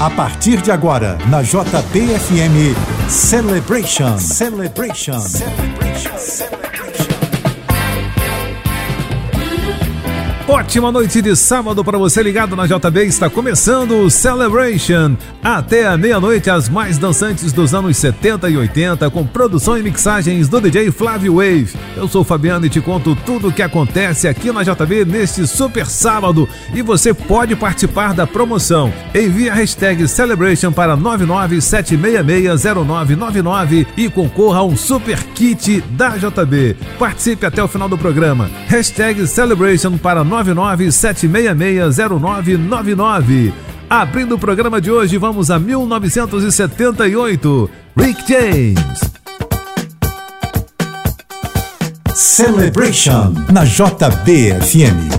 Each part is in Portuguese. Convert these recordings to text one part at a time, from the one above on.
A partir de agora, na JBFM Celebration. Celebration. Celebration. Celebration. Ótima noite de sábado para você ligado na JB. Está começando o Celebration. Até a meia-noite, as mais dançantes dos anos 70 e 80, com produção e mixagens do DJ Flávio Wave. Eu sou Fabiano e te conto tudo o que acontece aqui na JB neste super sábado. E você pode participar da promoção. Envie a hashtag Celebration para 997660999 e concorra a um super kit da JB. Participe até o final do programa. Hashtag Celebration para 9 997660999. Abrindo o programa de hoje, vamos a 1978. Rick James. Celebration na JBFM.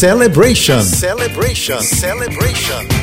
Celebration. Celebration. Celebration.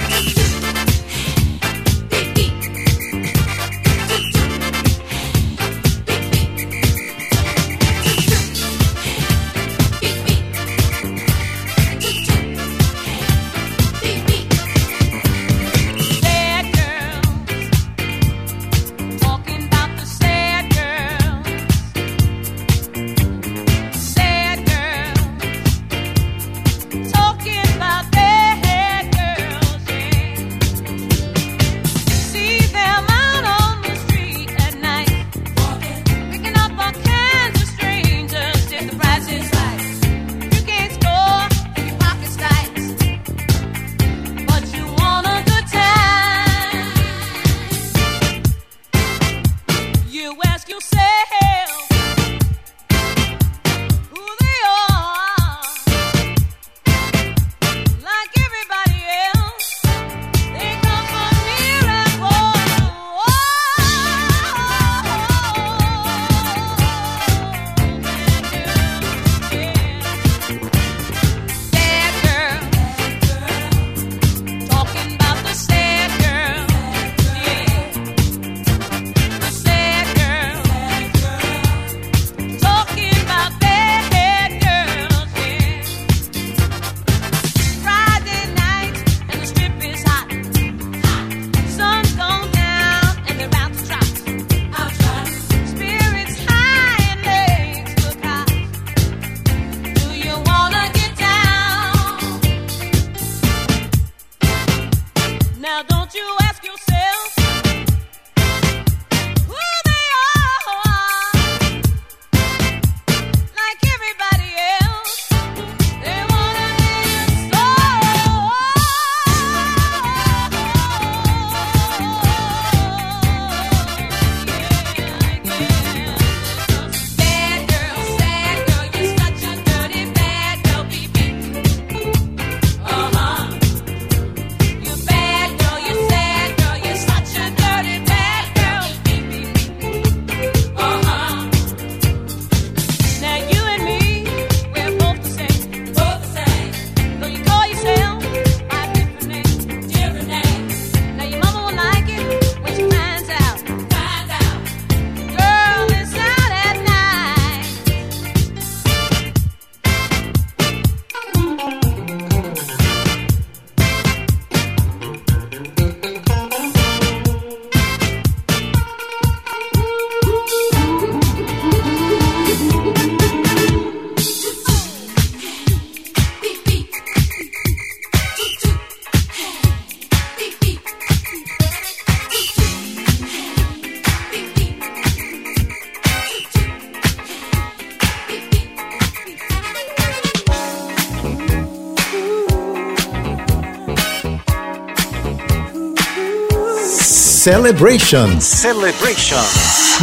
Celebration. Celebration.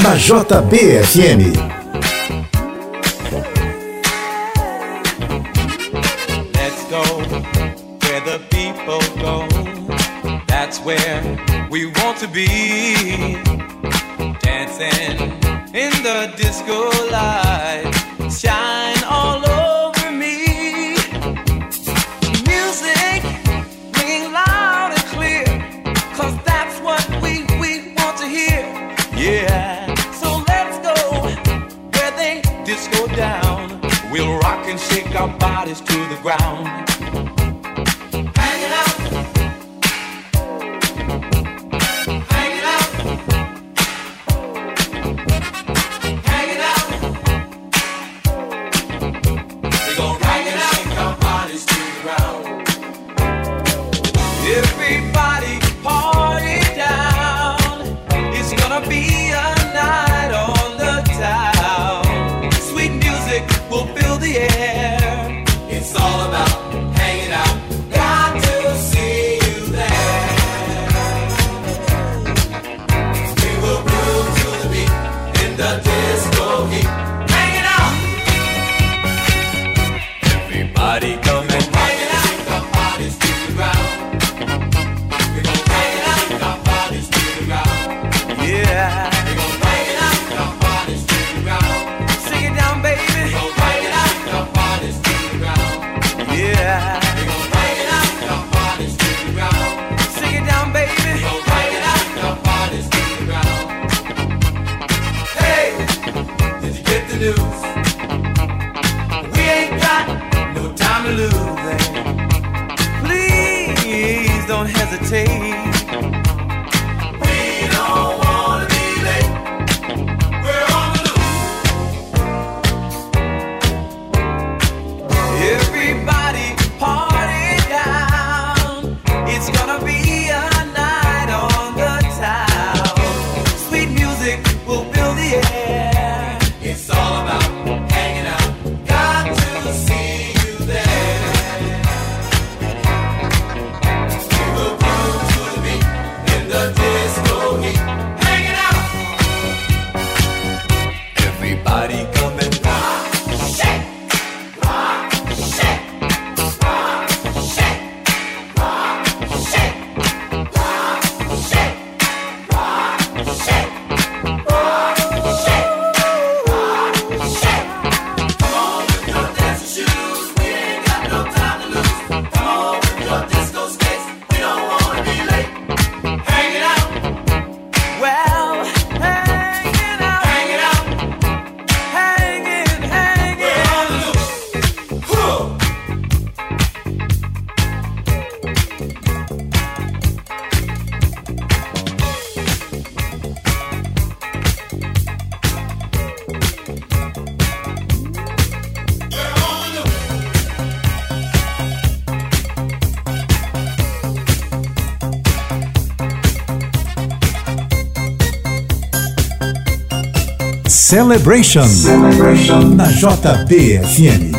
Na JBFM. don't hesitate. Celebration, Celebration. na JBFM.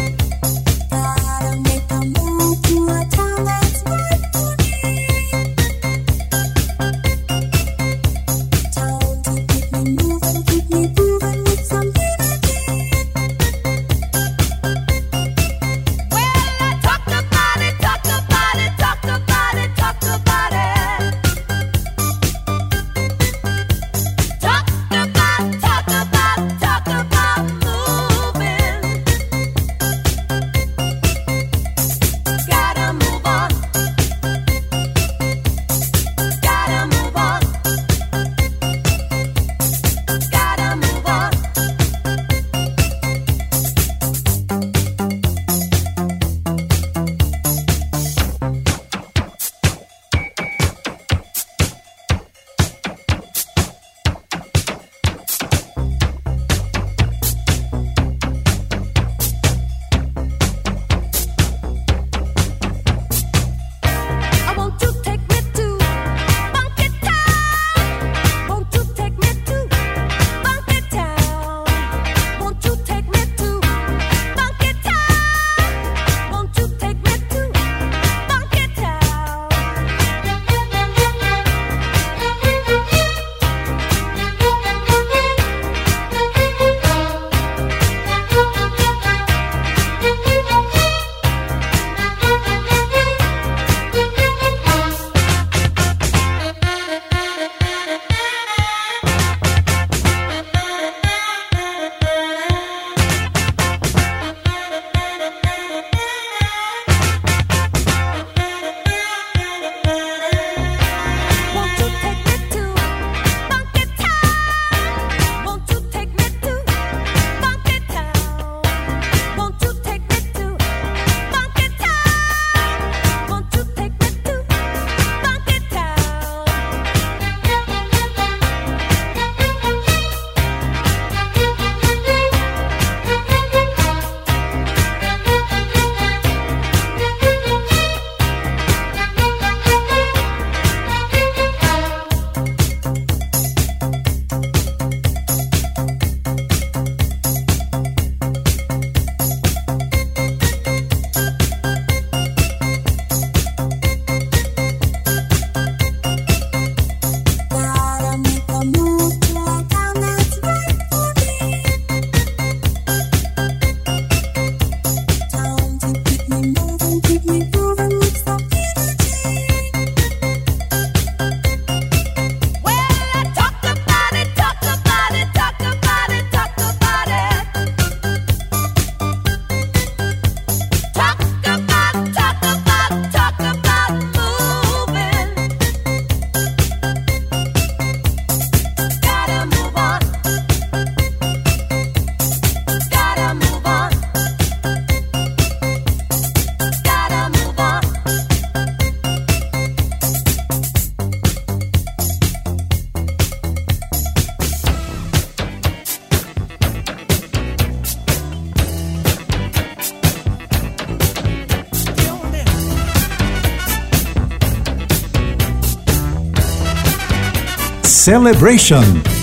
Celebration.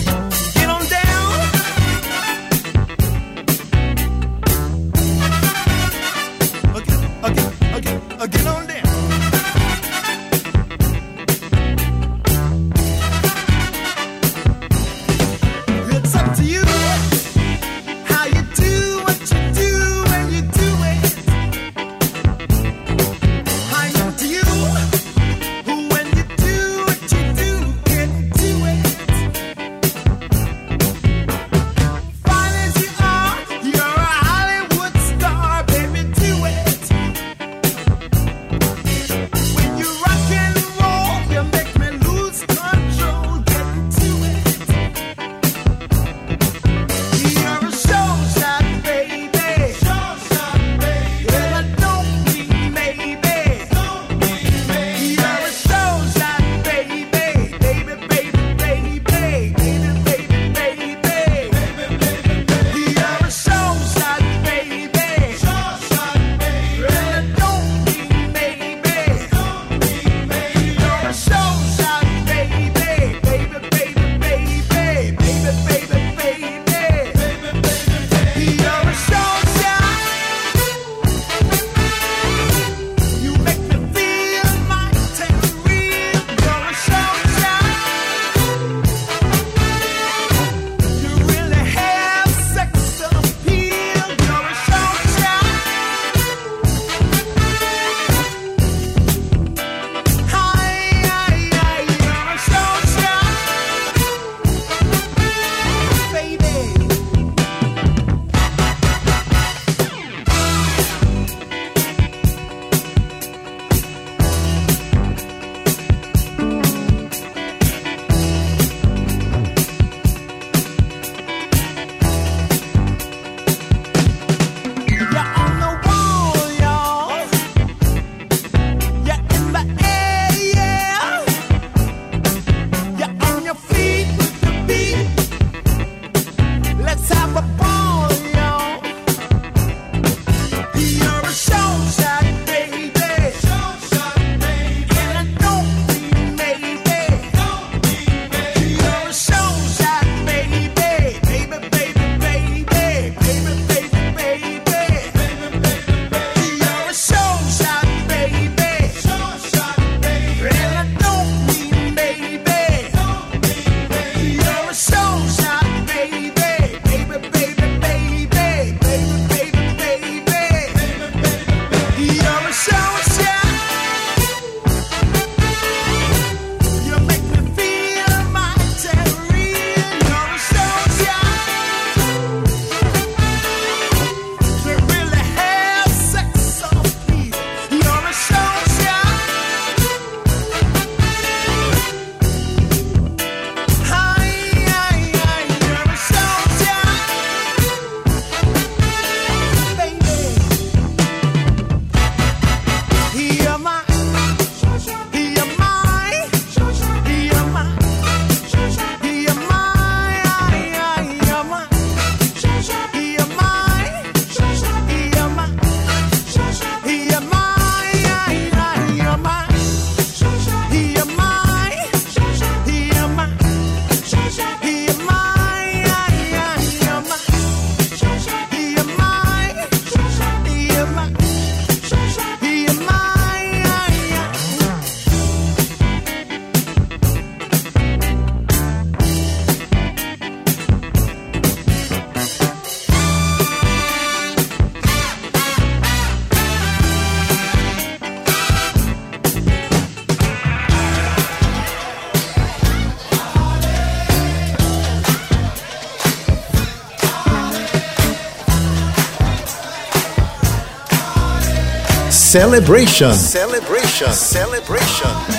Celebration. Celebration. Celebration.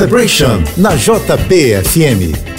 Celebration na JBFM.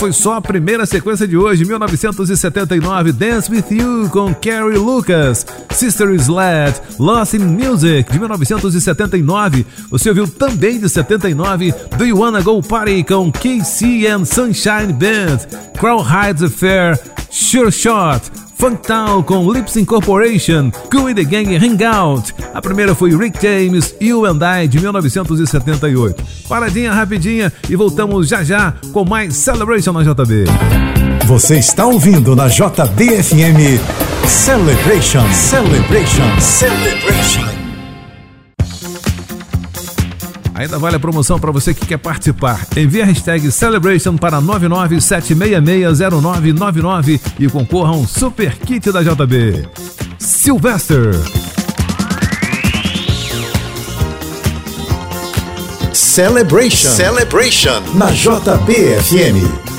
Foi só a primeira sequência de hoje, 1979, Dance With You com Carrie Lucas, Sister Sled, Lost in Music de 1979. Você ouviu também de 79, Do You Wanna Go Party com KC and Sunshine Band, Crowd Affair, Sure Shot, Funktown com Lips Incorporation, Cool in the Gang Hangout. A primeira foi Rick James, You and I, de 1978. Paradinha rapidinha e voltamos já já com mais Celebration na JB. Você está ouvindo na JBFM Celebration, Celebration, Celebration. Ainda vale a promoção para você que quer participar. Envie a hashtag Celebration para 997660999 e concorra a um super kit da JB. Sylvester. Celebration, Celebration. na JBFM.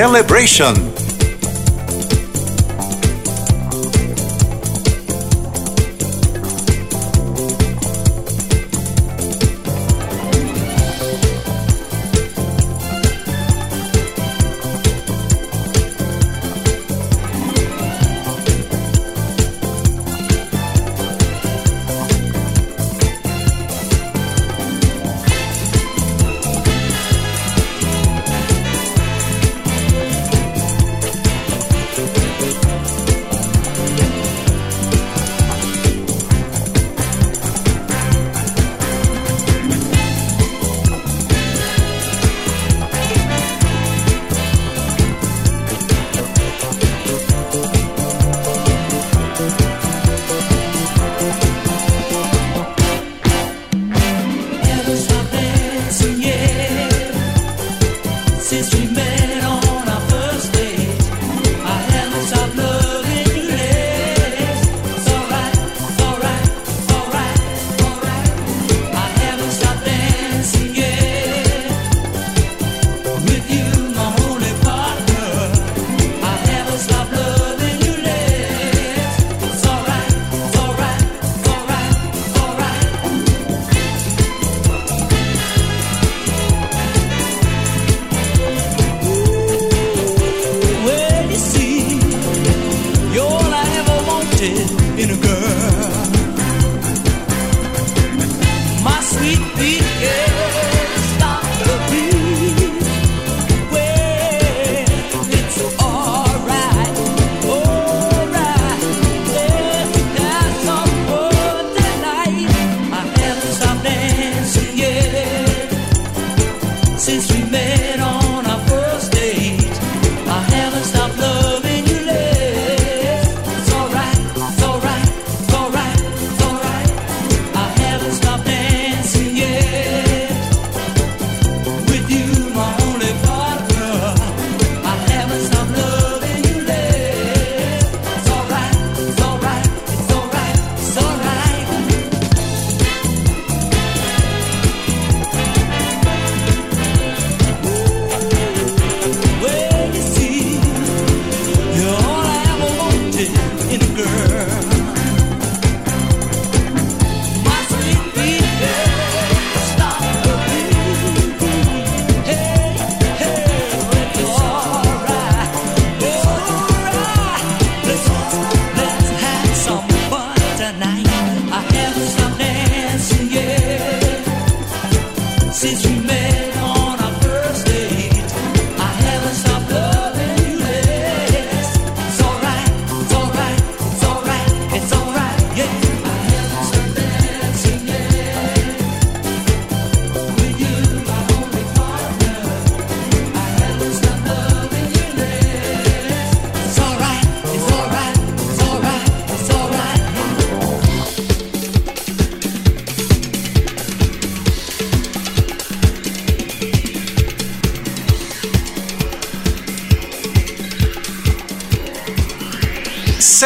Celebration.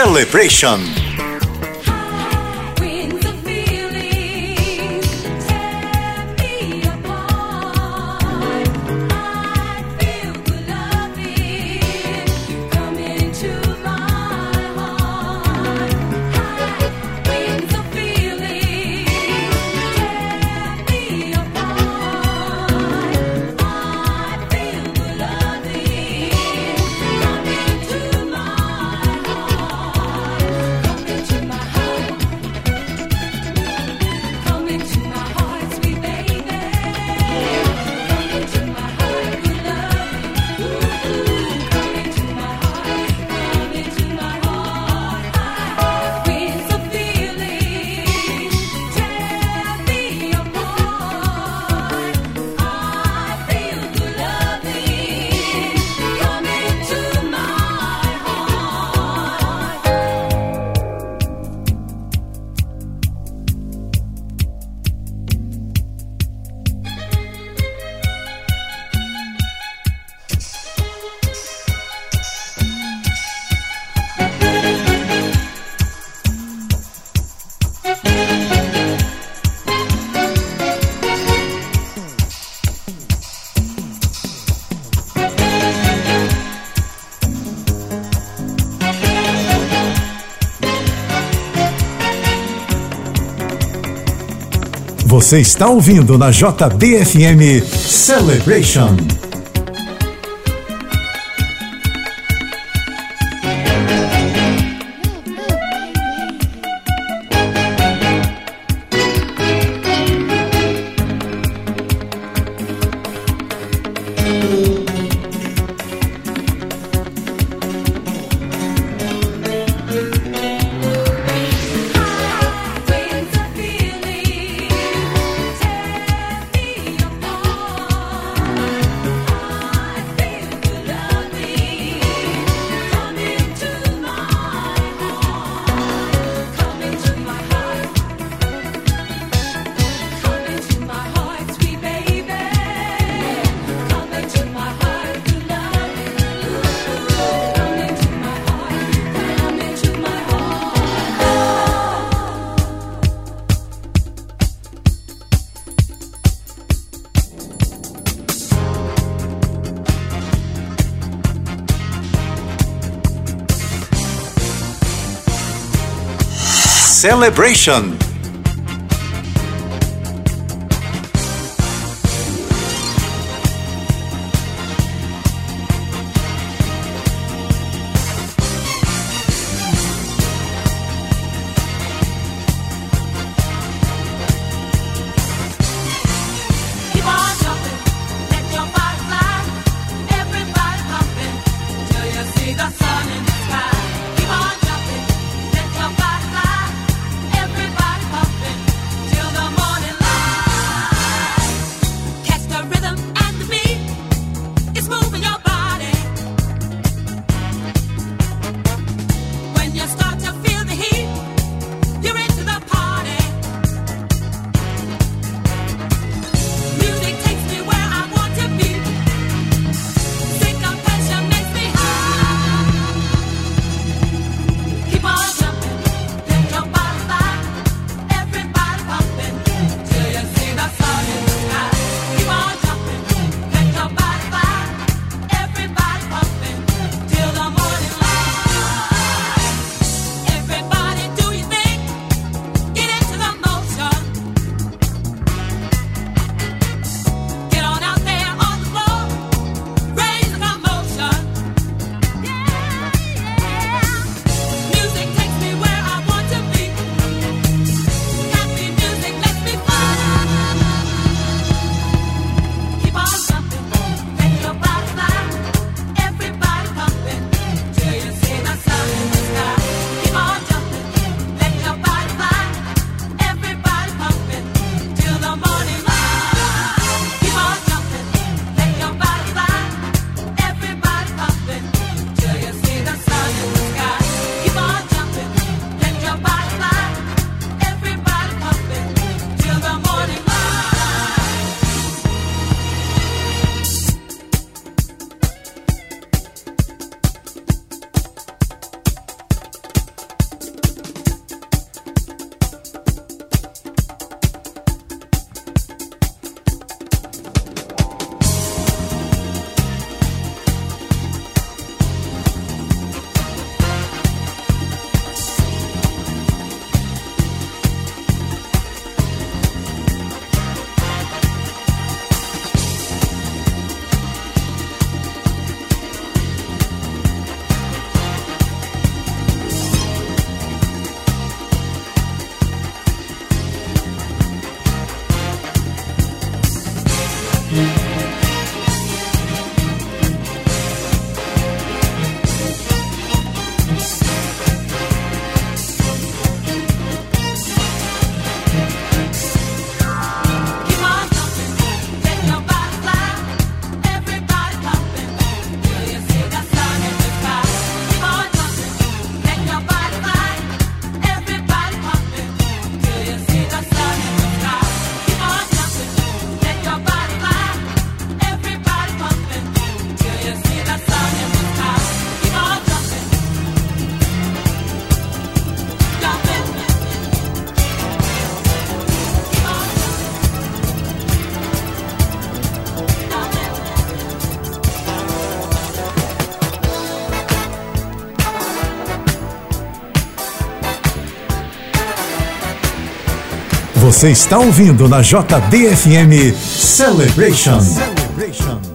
Celebration. Você está ouvindo na JBFM Celebration. Celebration. Você está ouvindo na JBFM Celebration. Celebration.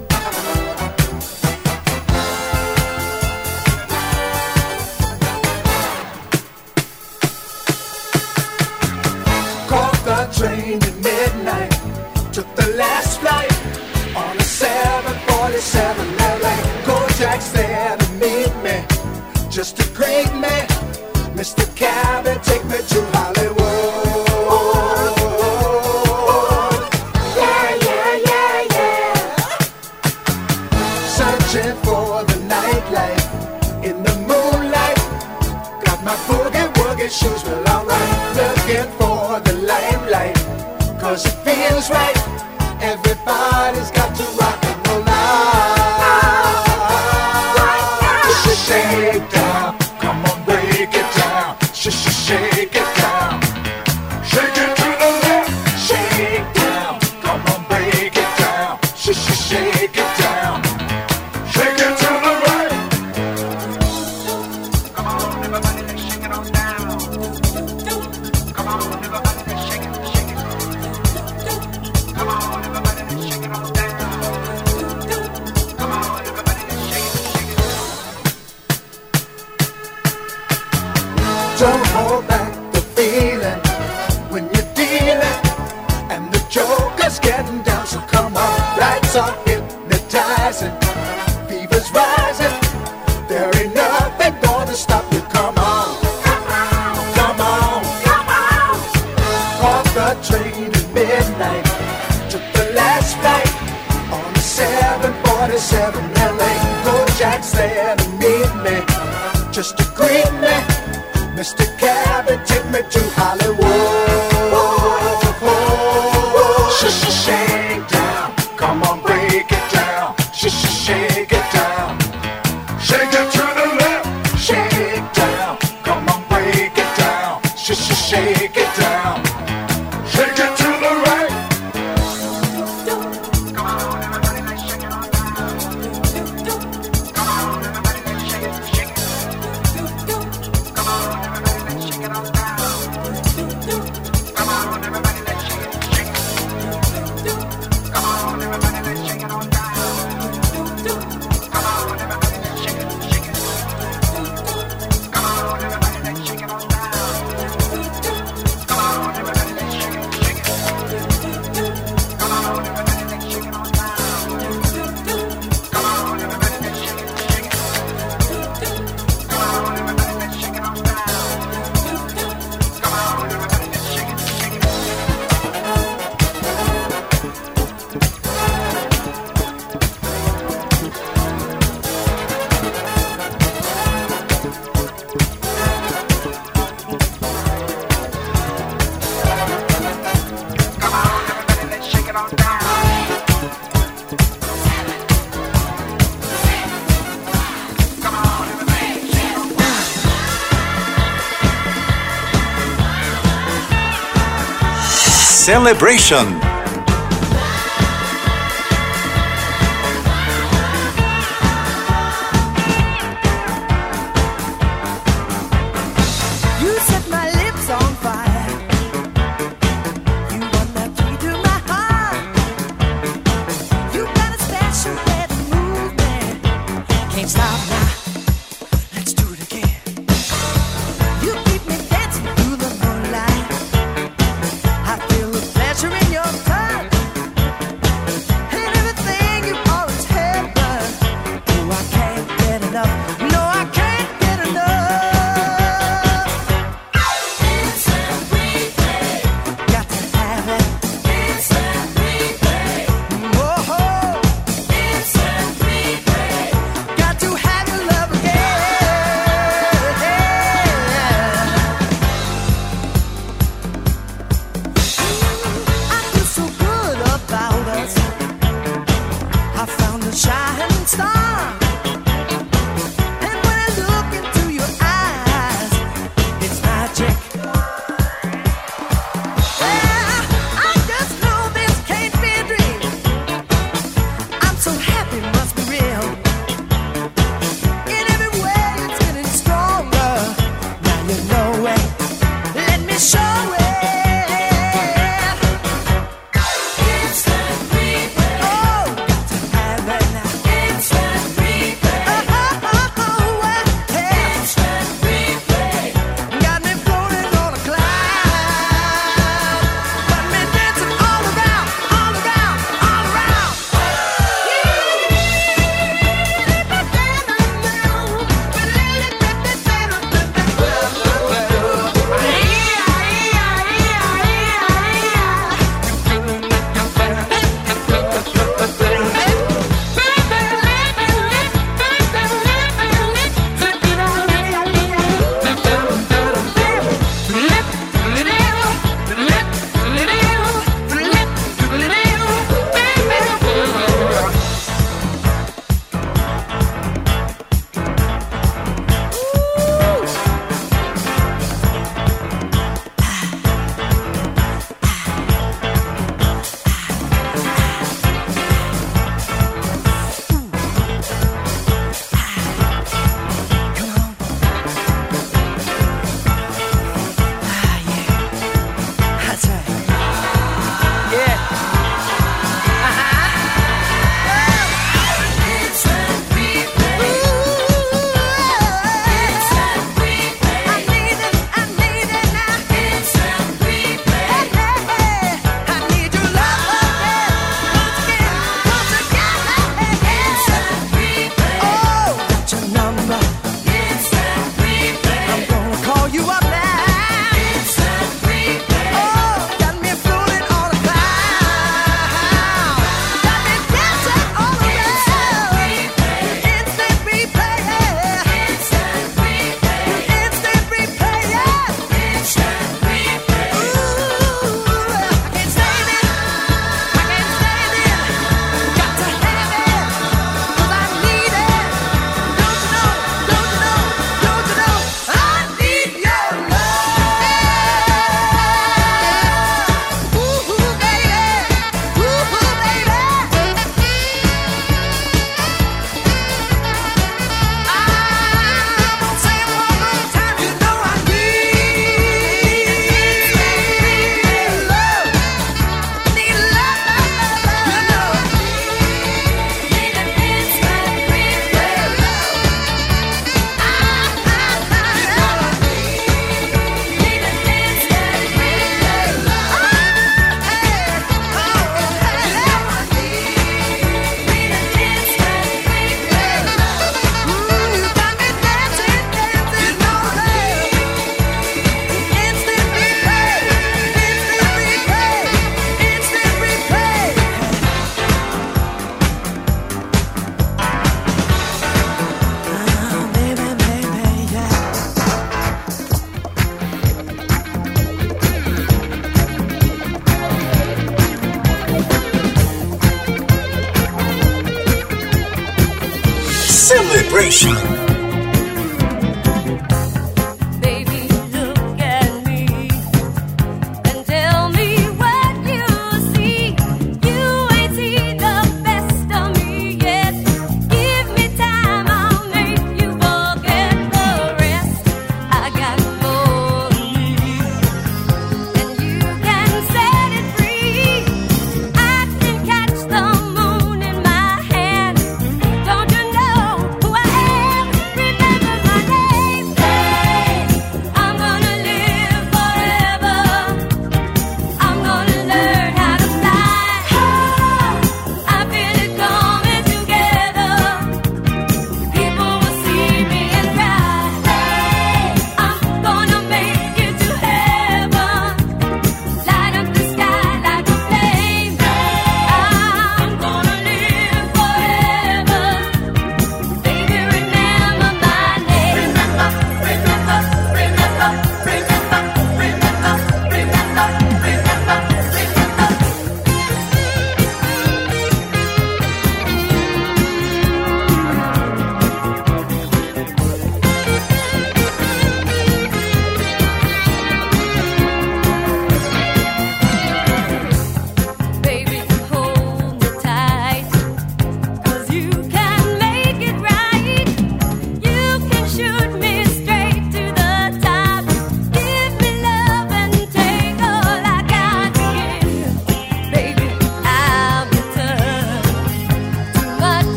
Celebration.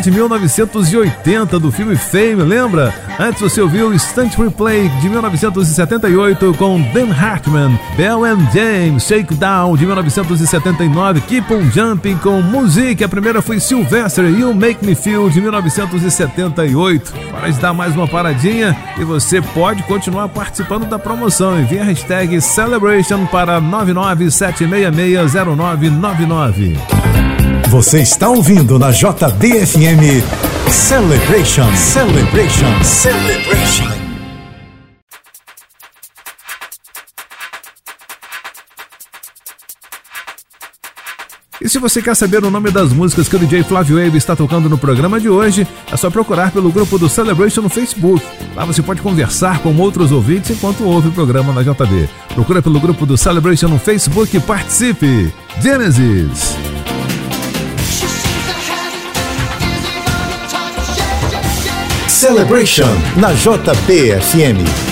de 1980 do filme Fame, lembra? Antes você ouviu Stunt Replay de 1978 com Dan Hartman, Bell and James, Shakedown de 1979, Keep on Jumping com Music, a primeira foi Sylvester e You Make Me Feel de 1978. Para dar mais uma paradinha e você pode continuar participando da promoção. Envie a hashtag Celebration para 997660999. Você está ouvindo na JBFM Celebration, Celebration, Celebration. E se você quer saber o nome das músicas que o DJ Flávio Wave está tocando no programa de hoje, é só procurar pelo grupo do Celebration no Facebook. Lá você pode conversar com outros ouvintes enquanto ouve o programa na JB. Procura pelo grupo do Celebration no Facebook e participe! Genesis! Celebration na JPFM.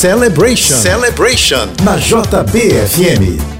Celebration. Celebration. Na JBFM.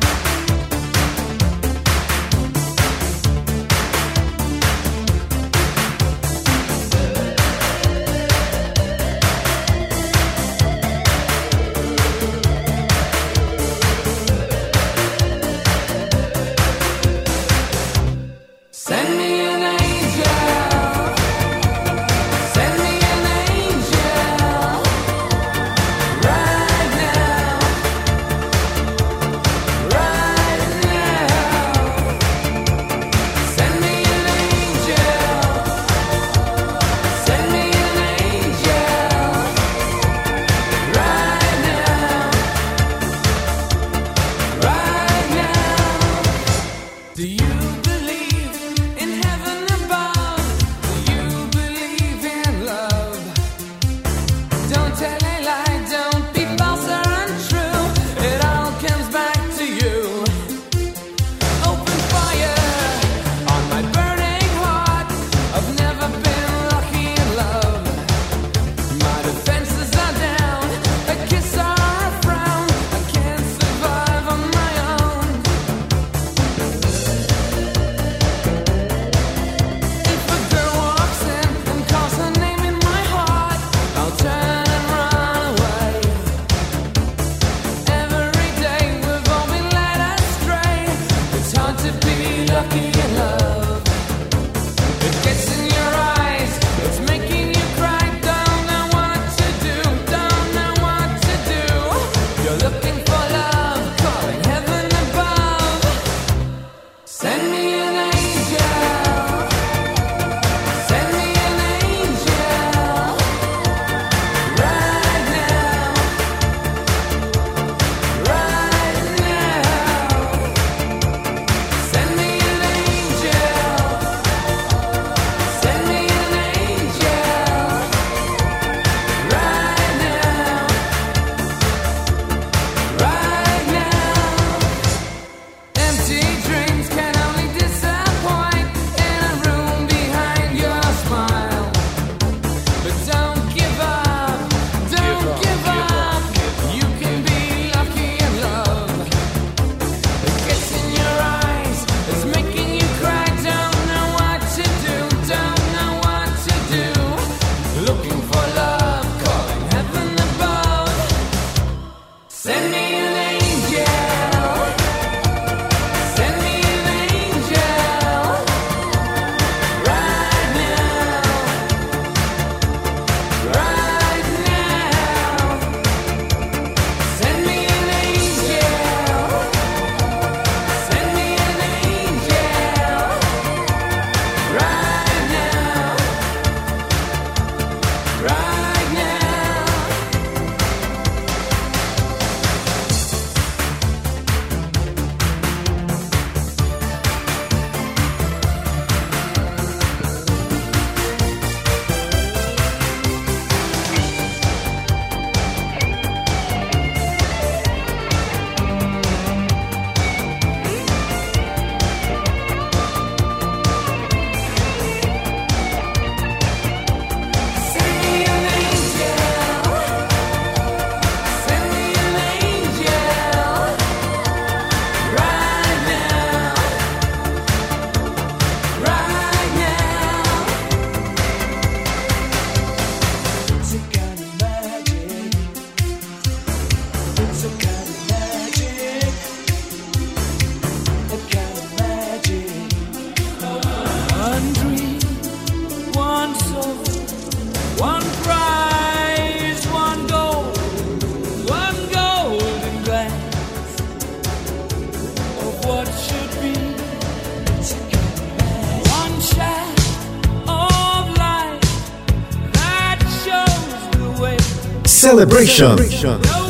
Celebration. No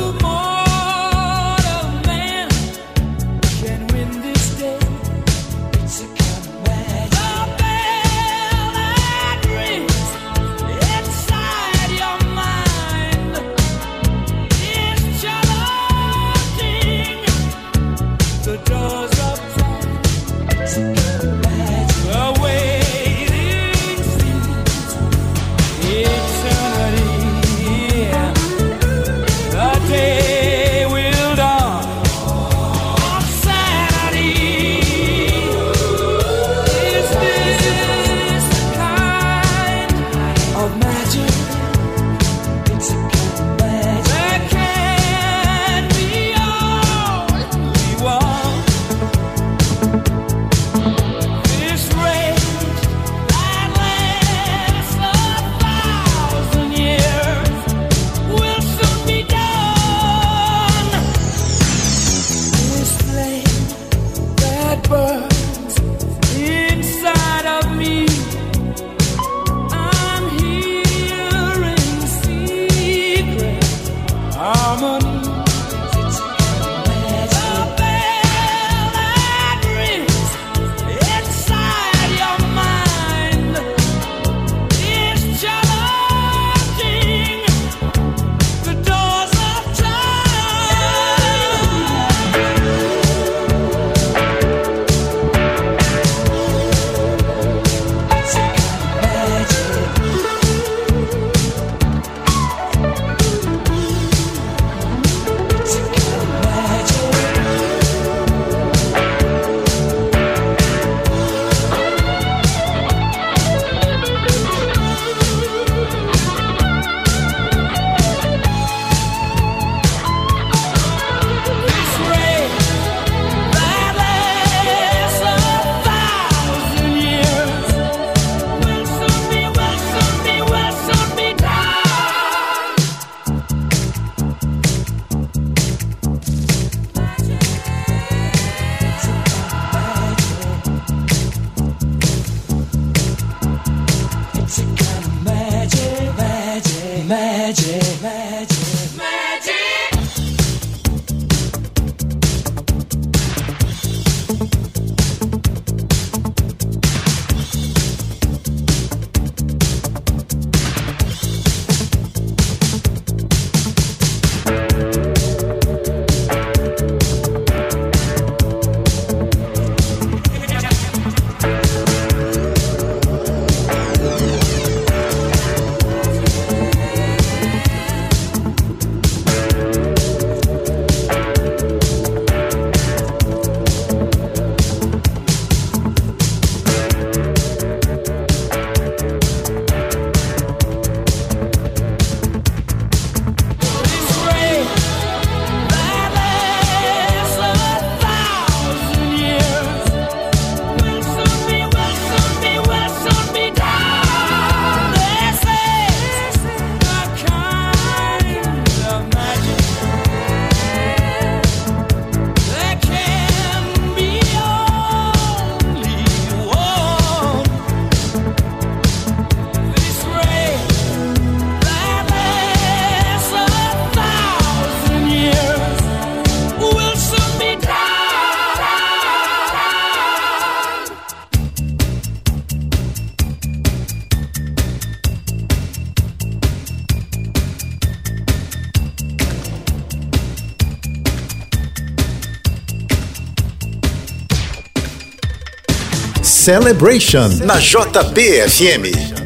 Celebration na JBFM.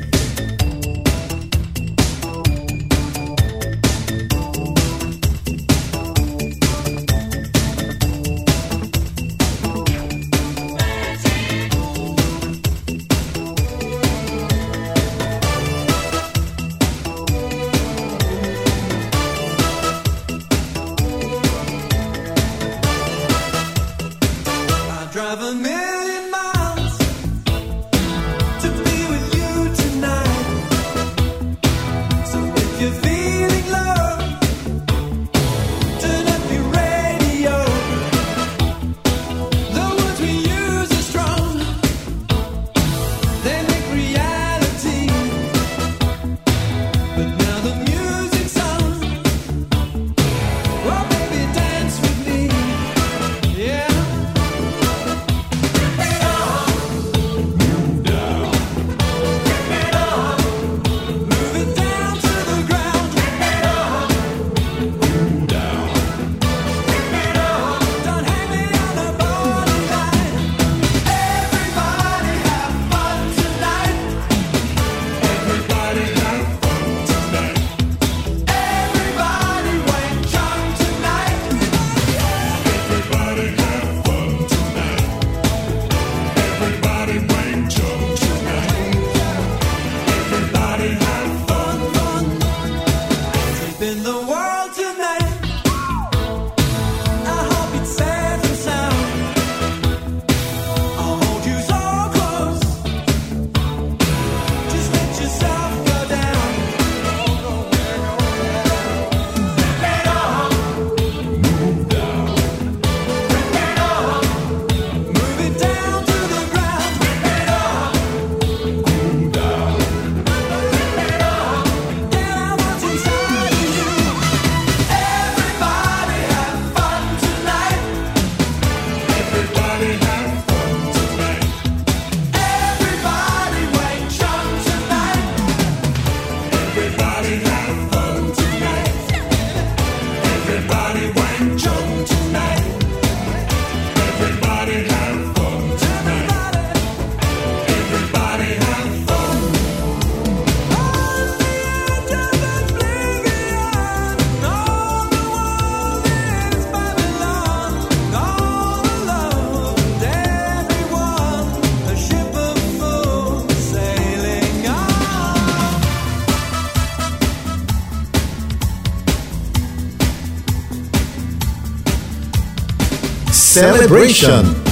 Celebration.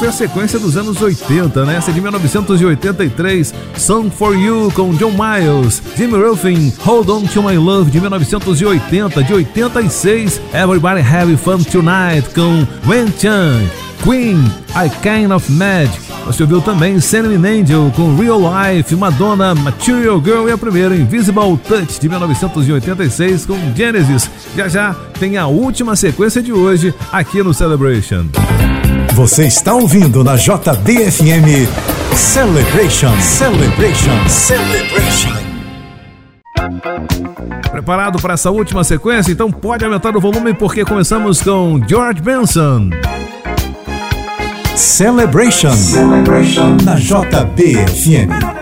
foi a sequência dos anos 80, né? Essa é de 1983, Song for You com John Miles, Jimmy Ruffin, Hold On to My Love de 1980, de 86, Everybody Have Fun Tonight com Wen Chang, Queen, I Kind of Magic. Você ouviu também Sandman Angel com Real Life, Madonna, Material Girl e a primeira Invisible Touch de 1986 com Genesis. Já já tem a última sequência de hoje aqui no Celebration. Você está ouvindo na JBFM Celebration, Celebration, Celebration. Preparado para essa última sequência? Então pode aumentar o volume porque começamos com George Benson. Celebration, Celebration. na JBFM.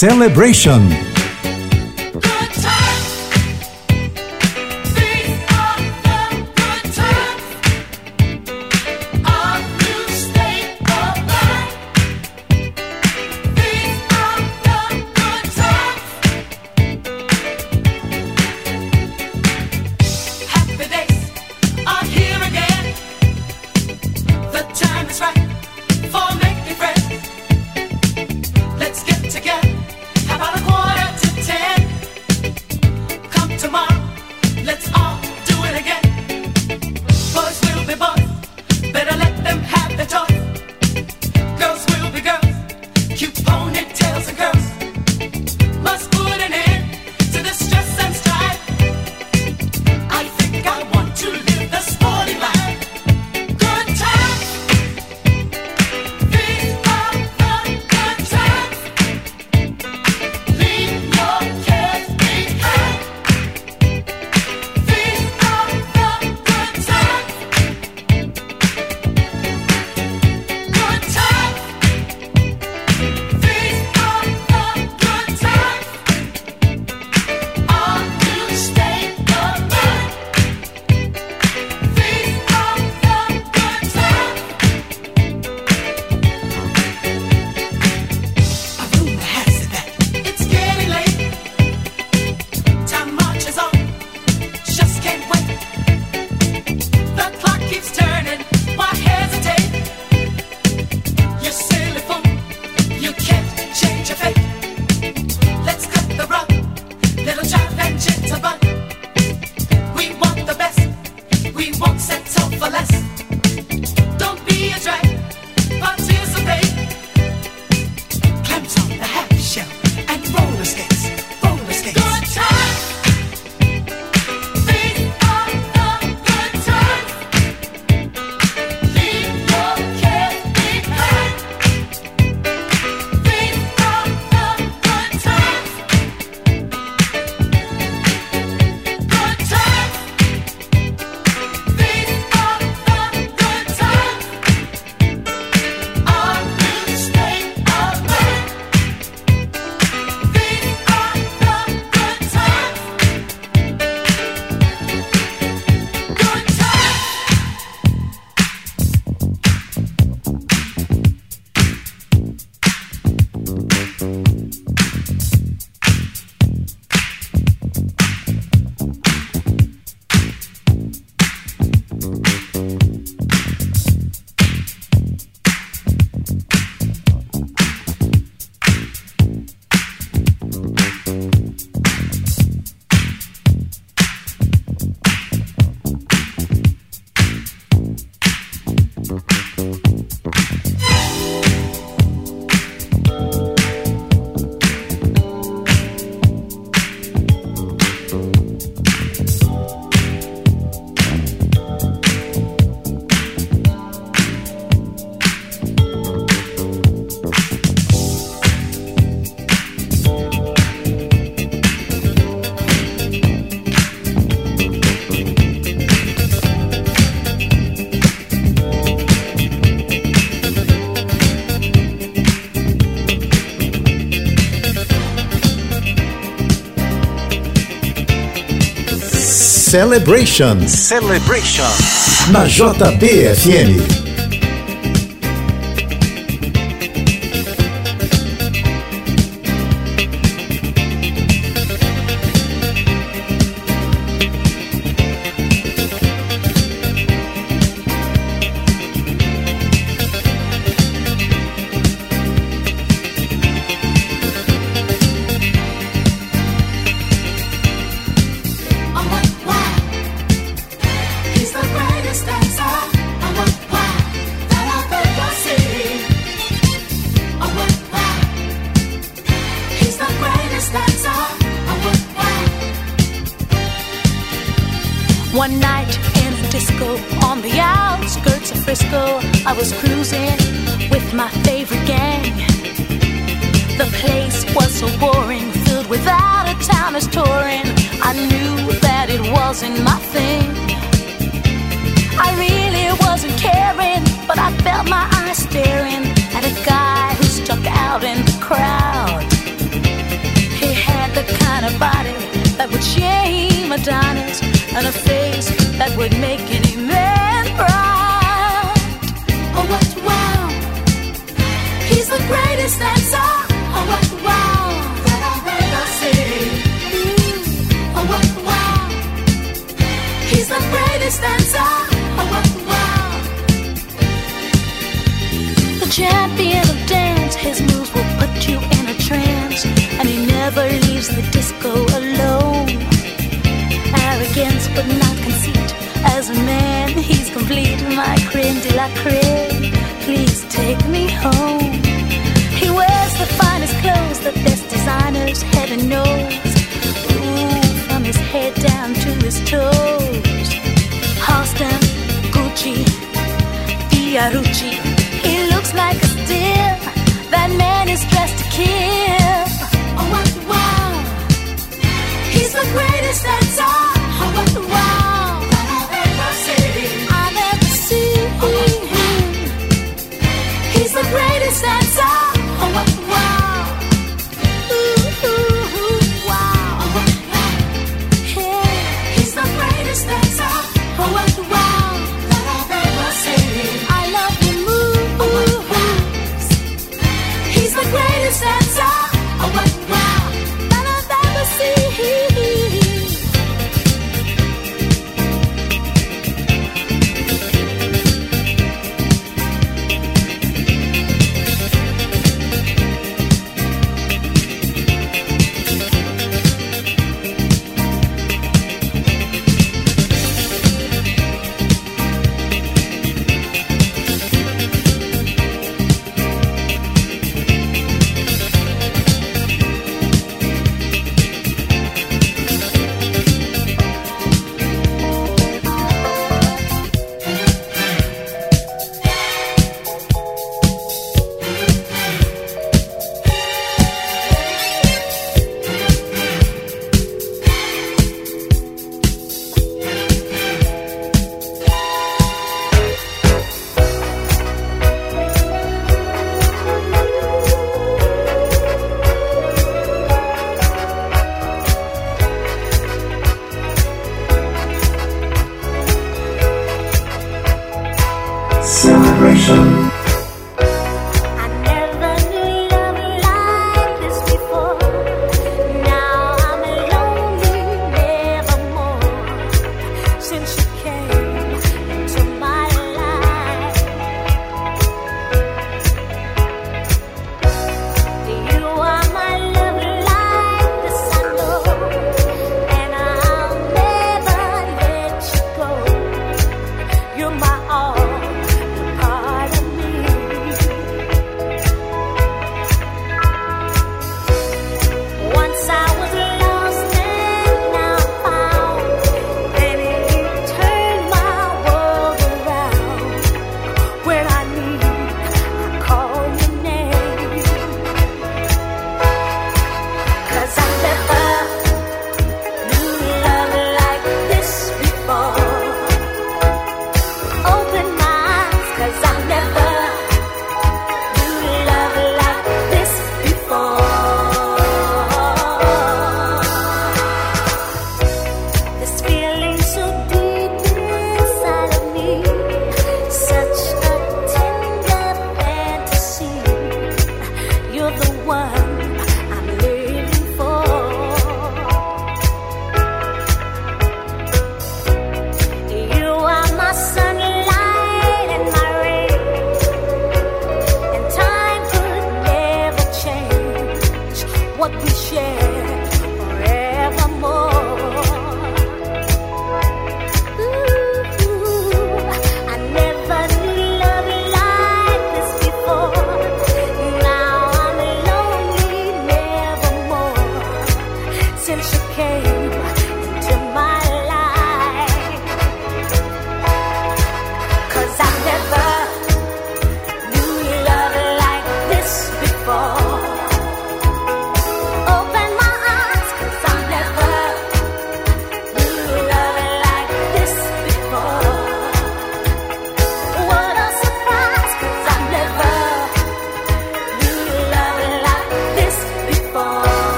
Celebration. Celebration Celebration. na JBFM.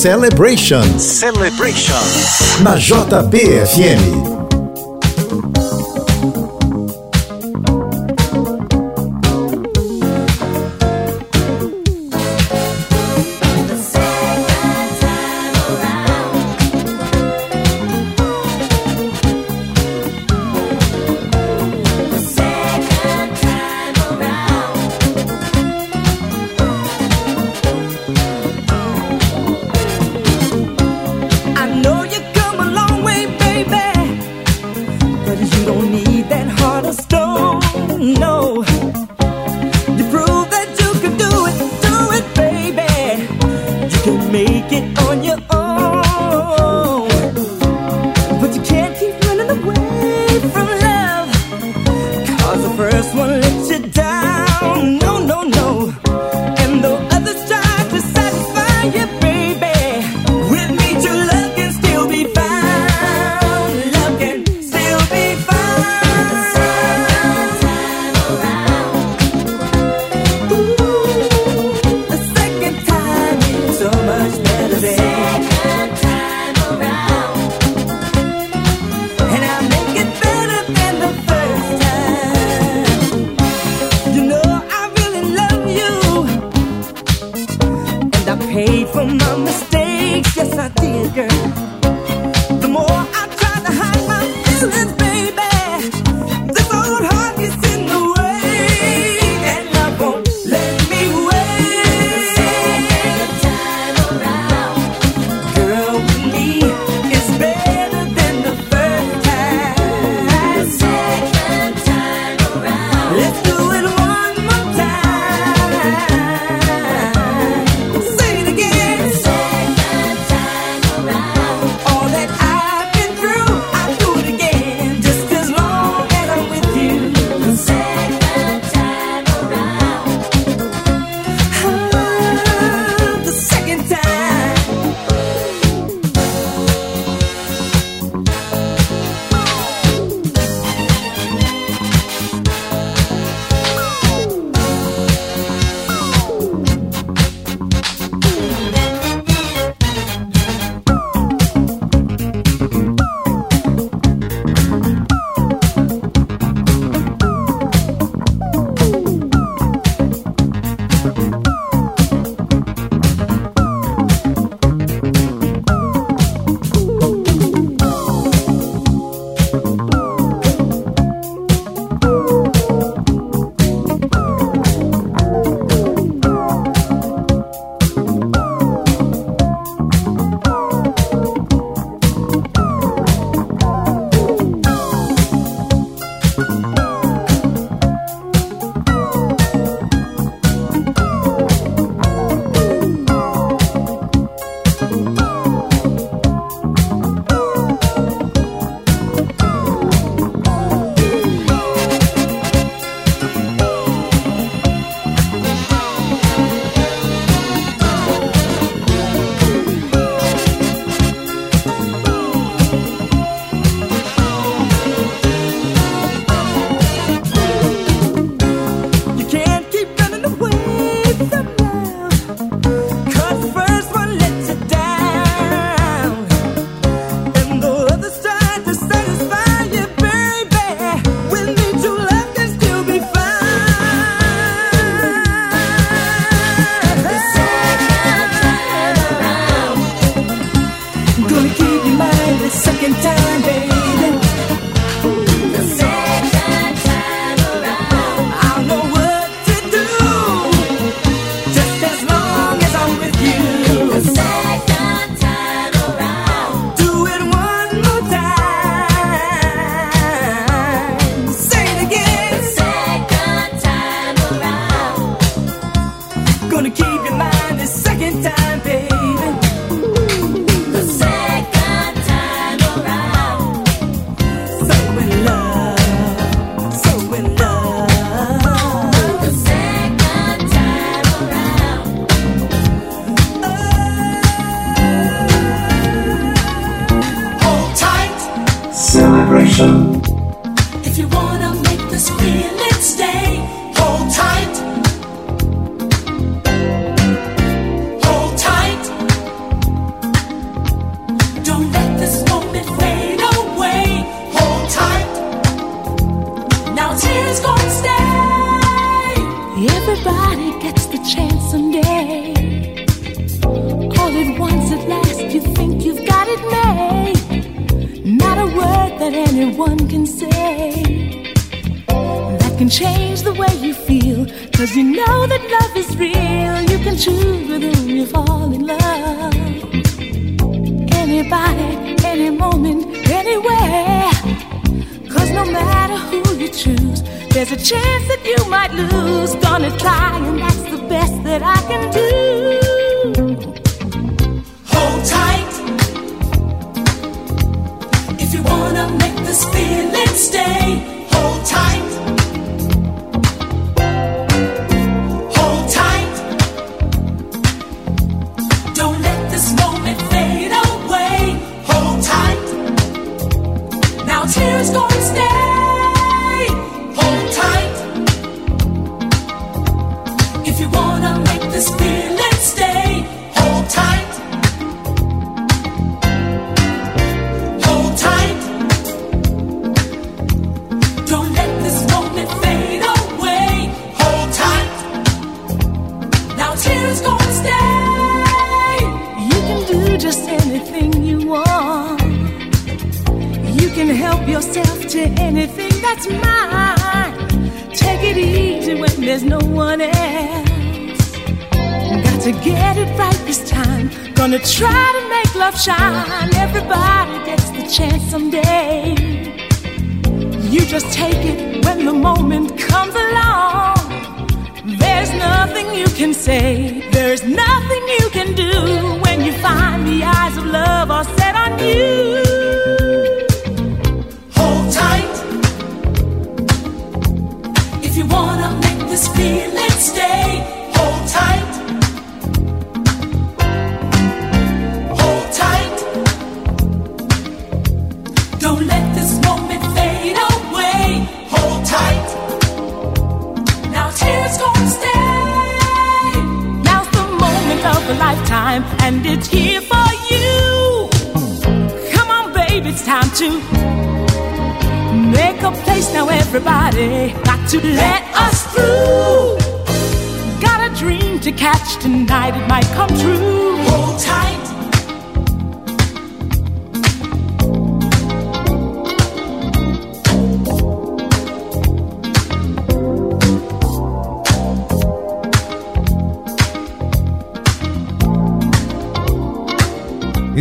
Celebrations Celebrations. na JBFM.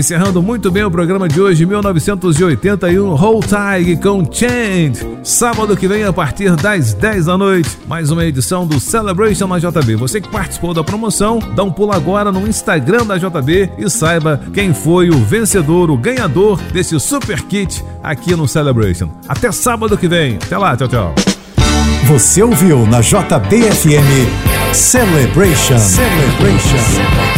Encerrando muito bem o programa de hoje, 1981, Hold Tight com Change. Sábado que vem, a partir das 10 da noite, mais uma edição do Celebration na JB. Você que participou da promoção, dá um pulo agora no Instagram da JB e saiba quem foi o vencedor, o ganhador desse super kit aqui no Celebration. Até sábado que vem. Até lá, tchau, tchau. Você ouviu na JBFM Celebration. Celebration.